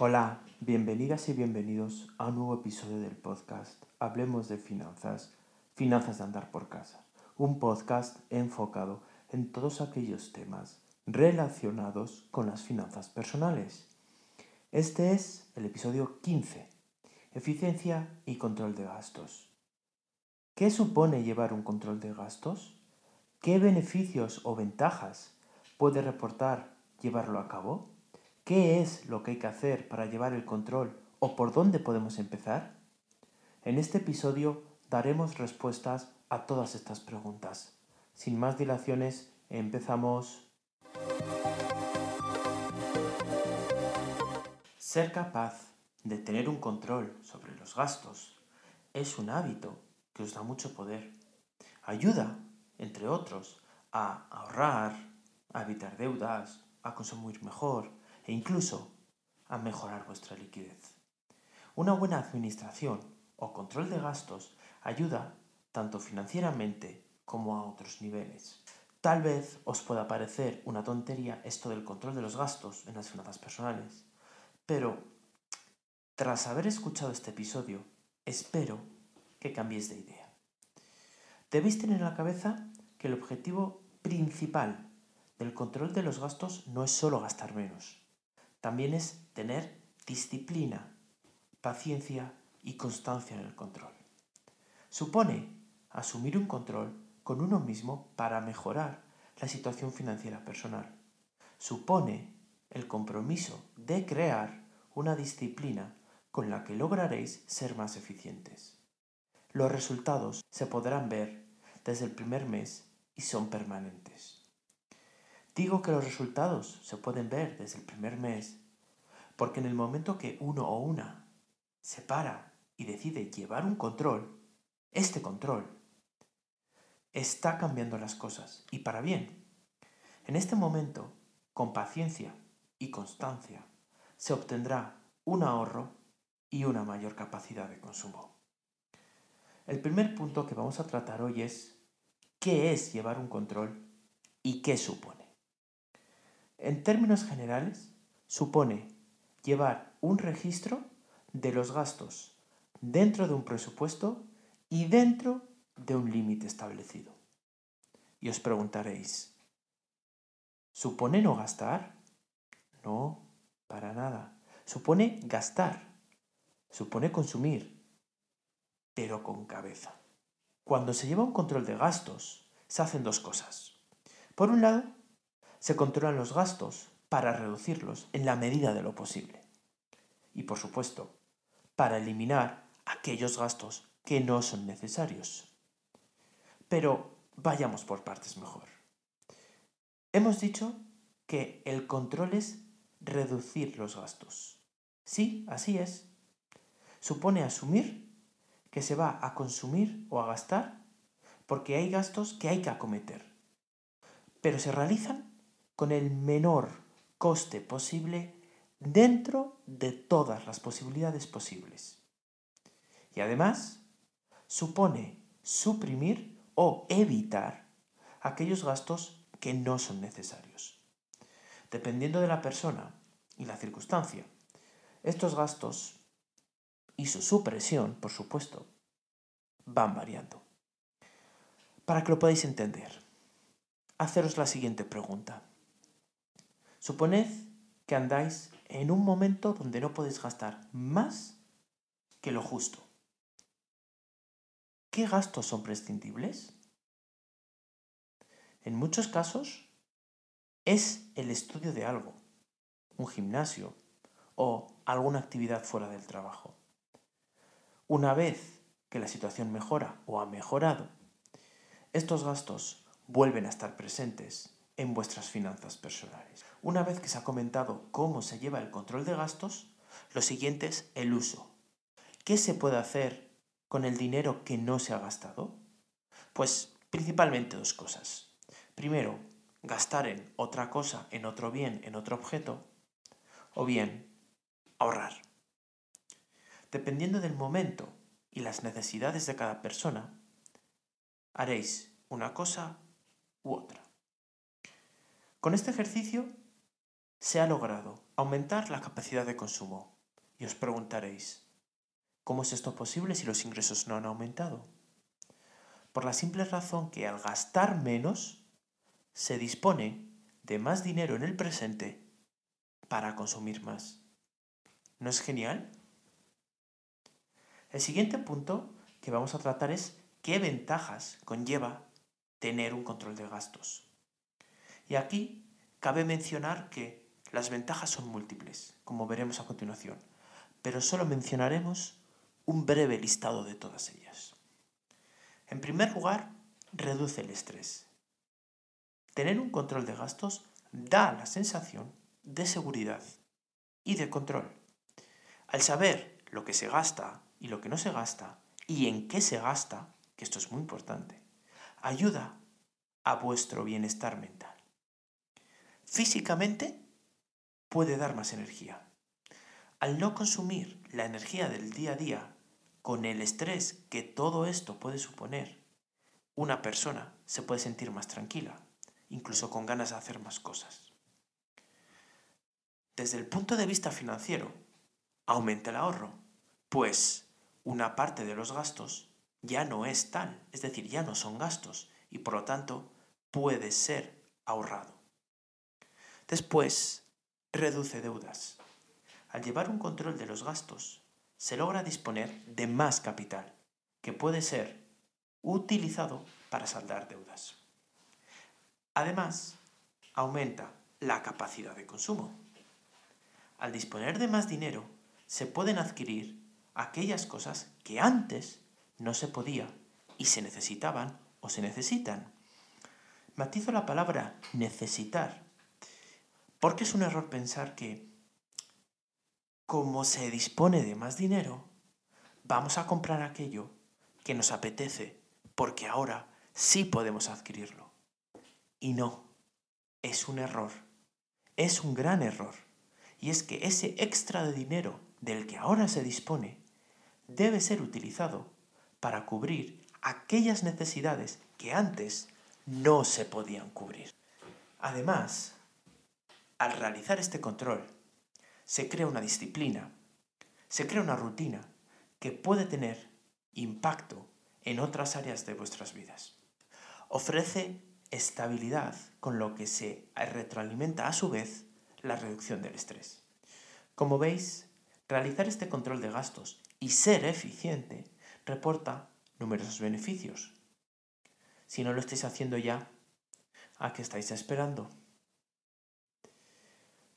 Hola, bienvenidas y bienvenidos a un nuevo episodio del podcast Hablemos de Finanzas, Finanzas de Andar por Casa, un podcast enfocado en todos aquellos temas relacionados con las finanzas personales. Este es el episodio 15, Eficiencia y Control de Gastos. ¿Qué supone llevar un control de gastos? ¿Qué beneficios o ventajas puede reportar llevarlo a cabo? ¿Qué es lo que hay que hacer para llevar el control o por dónde podemos empezar? En este episodio daremos respuestas a todas estas preguntas. Sin más dilaciones, empezamos. Ser capaz de tener un control sobre los gastos es un hábito que os da mucho poder. Ayuda, entre otros, a ahorrar, a evitar deudas, a consumir mejor, e incluso a mejorar vuestra liquidez. Una buena administración o control de gastos ayuda tanto financieramente como a otros niveles. Tal vez os pueda parecer una tontería esto del control de los gastos en las finanzas personales, pero tras haber escuchado este episodio, espero que cambiéis de idea. Debéis tener en la cabeza que el objetivo principal del control de los gastos no es solo gastar menos, también es tener disciplina, paciencia y constancia en el control. Supone asumir un control con uno mismo para mejorar la situación financiera personal. Supone el compromiso de crear una disciplina con la que lograréis ser más eficientes. Los resultados se podrán ver desde el primer mes y son permanentes. Digo que los resultados se pueden ver desde el primer mes porque en el momento que uno o una se para y decide llevar un control, este control está cambiando las cosas y para bien. En este momento, con paciencia y constancia, se obtendrá un ahorro y una mayor capacidad de consumo. El primer punto que vamos a tratar hoy es qué es llevar un control y qué supone. En términos generales, supone llevar un registro de los gastos dentro de un presupuesto y dentro de un límite establecido. Y os preguntaréis, ¿supone no gastar? No, para nada. Supone gastar, supone consumir, pero con cabeza. Cuando se lleva un control de gastos, se hacen dos cosas. Por un lado, se controlan los gastos para reducirlos en la medida de lo posible. Y por supuesto, para eliminar aquellos gastos que no son necesarios. Pero vayamos por partes mejor. Hemos dicho que el control es reducir los gastos. Sí, así es. Supone asumir que se va a consumir o a gastar porque hay gastos que hay que acometer, pero se realizan con el menor coste posible dentro de todas las posibilidades posibles. Y además, supone suprimir o evitar aquellos gastos que no son necesarios. Dependiendo de la persona y la circunstancia, estos gastos y su supresión, por supuesto, van variando. Para que lo podáis entender, haceros la siguiente pregunta. Suponed que andáis en un momento donde no podéis gastar más que lo justo. ¿Qué gastos son prescindibles? En muchos casos es el estudio de algo, un gimnasio o alguna actividad fuera del trabajo. Una vez que la situación mejora o ha mejorado, estos gastos vuelven a estar presentes en vuestras finanzas personales. Una vez que se ha comentado cómo se lleva el control de gastos, lo siguiente es el uso. ¿Qué se puede hacer con el dinero que no se ha gastado? Pues principalmente dos cosas. Primero, gastar en otra cosa, en otro bien, en otro objeto, o bien ahorrar. Dependiendo del momento y las necesidades de cada persona, haréis una cosa u otra. Con este ejercicio se ha logrado aumentar la capacidad de consumo. Y os preguntaréis, ¿cómo es esto posible si los ingresos no han aumentado? Por la simple razón que al gastar menos, se dispone de más dinero en el presente para consumir más. ¿No es genial? El siguiente punto que vamos a tratar es qué ventajas conlleva tener un control de gastos. Y aquí cabe mencionar que las ventajas son múltiples, como veremos a continuación, pero solo mencionaremos un breve listado de todas ellas. En primer lugar, reduce el estrés. Tener un control de gastos da la sensación de seguridad y de control. Al saber lo que se gasta y lo que no se gasta y en qué se gasta, que esto es muy importante, ayuda a vuestro bienestar mental. Físicamente puede dar más energía. Al no consumir la energía del día a día con el estrés que todo esto puede suponer, una persona se puede sentir más tranquila, incluso con ganas de hacer más cosas. Desde el punto de vista financiero, aumenta el ahorro, pues una parte de los gastos ya no es tal, es decir, ya no son gastos y por lo tanto puede ser ahorrado. Después, reduce deudas. Al llevar un control de los gastos, se logra disponer de más capital, que puede ser utilizado para saldar deudas. Además, aumenta la capacidad de consumo. Al disponer de más dinero, se pueden adquirir aquellas cosas que antes no se podía y se necesitaban o se necesitan. Matizo la palabra necesitar, porque es un error pensar que como se dispone de más dinero, vamos a comprar aquello que nos apetece, porque ahora sí podemos adquirirlo. Y no, es un error, es un gran error. Y es que ese extra de dinero del que ahora se dispone debe ser utilizado para cubrir aquellas necesidades que antes no se podían cubrir. Además, al realizar este control, se crea una disciplina, se crea una rutina que puede tener impacto en otras áreas de vuestras vidas. Ofrece estabilidad con lo que se retroalimenta a su vez la reducción del estrés. Como veis, realizar este control de gastos y ser eficiente reporta numerosos beneficios. Si no lo estáis haciendo ya, ¿a qué estáis esperando?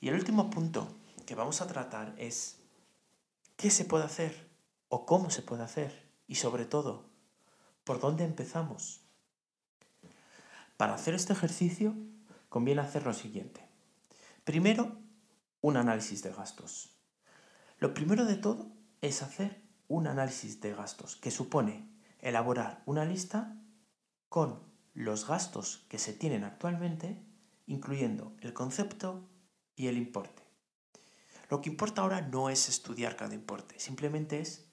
Y el último punto que vamos a tratar es qué se puede hacer o cómo se puede hacer y sobre todo, por dónde empezamos. Para hacer este ejercicio conviene hacer lo siguiente. Primero, un análisis de gastos. Lo primero de todo es hacer un análisis de gastos que supone elaborar una lista con los gastos que se tienen actualmente, incluyendo el concepto y el importe. Lo que importa ahora no es estudiar cada importe, simplemente es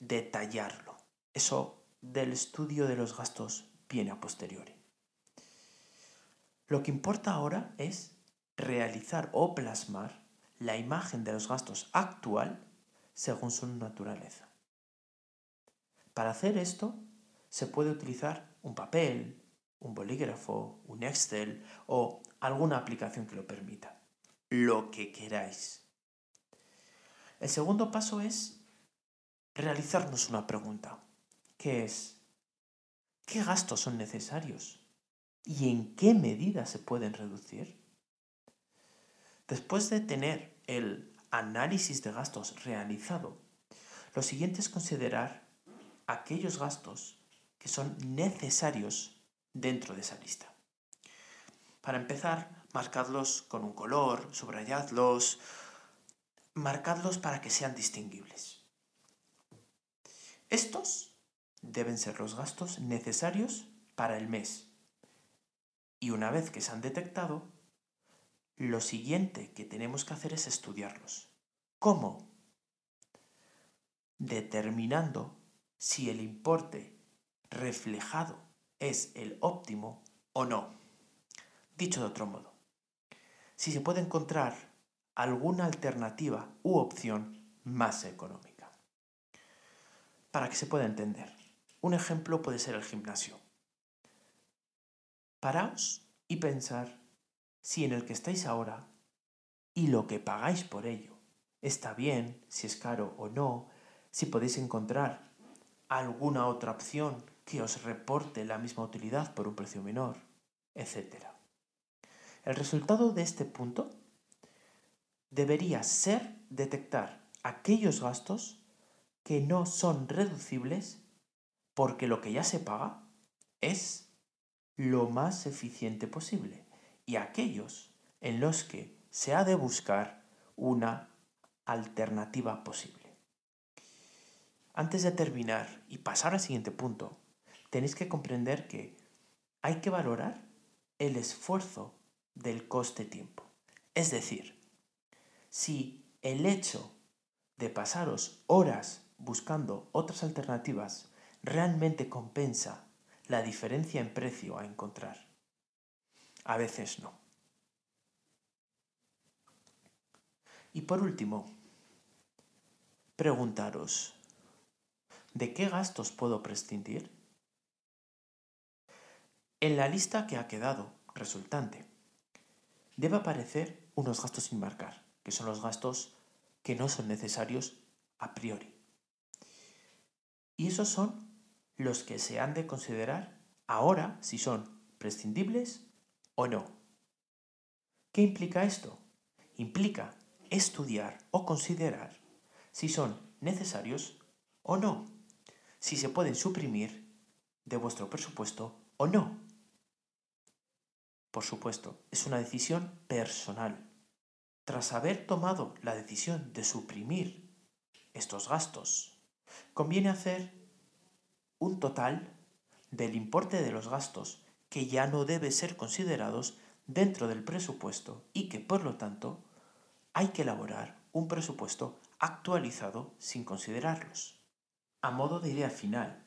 detallarlo. Eso del estudio de los gastos viene a posteriori. Lo que importa ahora es realizar o plasmar la imagen de los gastos actual según su naturaleza. Para hacer esto se puede utilizar un papel, un bolígrafo, un Excel o alguna aplicación que lo permita. Lo que queráis. El segundo paso es realizarnos una pregunta, que es, ¿qué gastos son necesarios? ¿Y en qué medida se pueden reducir? Después de tener el análisis de gastos realizado, lo siguiente es considerar aquellos gastos que son necesarios dentro de esa lista. Para empezar, marcadlos con un color, subrayadlos, marcadlos para que sean distinguibles. Estos deben ser los gastos necesarios para el mes. Y una vez que se han detectado, lo siguiente que tenemos que hacer es estudiarlos. ¿Cómo? Determinando si el importe reflejado es el óptimo o no. Dicho de otro modo, si se puede encontrar alguna alternativa u opción más económica. Para que se pueda entender, un ejemplo puede ser el gimnasio. Paraos y pensar si en el que estáis ahora y lo que pagáis por ello está bien, si es caro o no, si podéis encontrar alguna otra opción que os reporte la misma utilidad por un precio menor, etc. El resultado de este punto debería ser detectar aquellos gastos que no son reducibles porque lo que ya se paga es lo más eficiente posible y aquellos en los que se ha de buscar una alternativa posible. Antes de terminar y pasar al siguiente punto, tenéis que comprender que hay que valorar el esfuerzo del coste-tiempo. Es decir, si el hecho de pasaros horas buscando otras alternativas realmente compensa la diferencia en precio a encontrar. A veces no. Y por último, preguntaros, ¿de qué gastos puedo prescindir? En la lista que ha quedado resultante, debe aparecer unos gastos sin marcar, que son los gastos que no son necesarios a priori. Y esos son los que se han de considerar ahora si son prescindibles o no. ¿Qué implica esto? Implica estudiar o considerar si son necesarios o no, si se pueden suprimir de vuestro presupuesto o no. Por supuesto, es una decisión personal. Tras haber tomado la decisión de suprimir estos gastos, conviene hacer un total del importe de los gastos que ya no debe ser considerados dentro del presupuesto y que por lo tanto hay que elaborar un presupuesto actualizado sin considerarlos. A modo de idea final,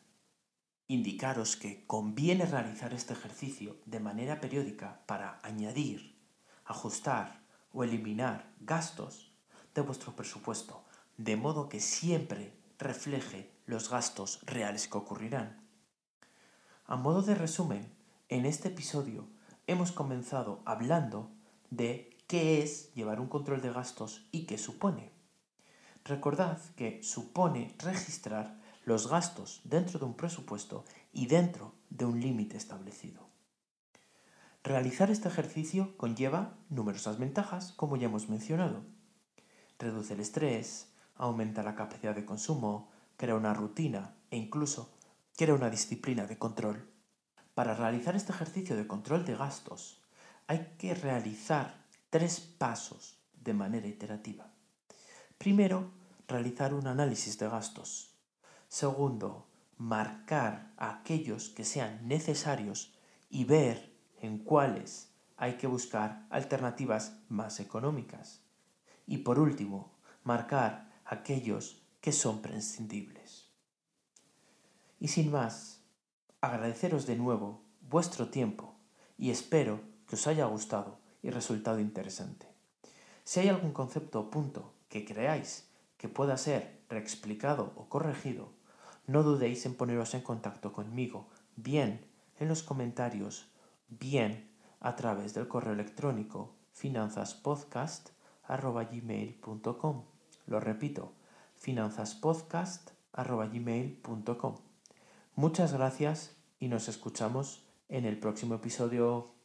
indicaros que conviene realizar este ejercicio de manera periódica para añadir, ajustar o eliminar gastos de vuestro presupuesto, de modo que siempre refleje los gastos reales que ocurrirán. A modo de resumen, en este episodio hemos comenzado hablando de qué es llevar un control de gastos y qué supone. Recordad que supone registrar los gastos dentro de un presupuesto y dentro de un límite establecido. Realizar este ejercicio conlleva numerosas ventajas, como ya hemos mencionado. Reduce el estrés, aumenta la capacidad de consumo, crea una rutina e incluso crea una disciplina de control. Para realizar este ejercicio de control de gastos hay que realizar tres pasos de manera iterativa. Primero, realizar un análisis de gastos. Segundo, marcar aquellos que sean necesarios y ver en cuáles hay que buscar alternativas más económicas. Y por último, marcar aquellos que son prescindibles. Y sin más, agradeceros de nuevo vuestro tiempo y espero que os haya gustado y resultado interesante. Si hay algún concepto o punto que creáis que pueda ser reexplicado o corregido, no dudéis en poneros en contacto conmigo, bien en los comentarios, bien a través del correo electrónico finanzaspodcast.gmail.com. Lo repito, finanzaspodcast.gmail.com. Muchas gracias y nos escuchamos en el próximo episodio.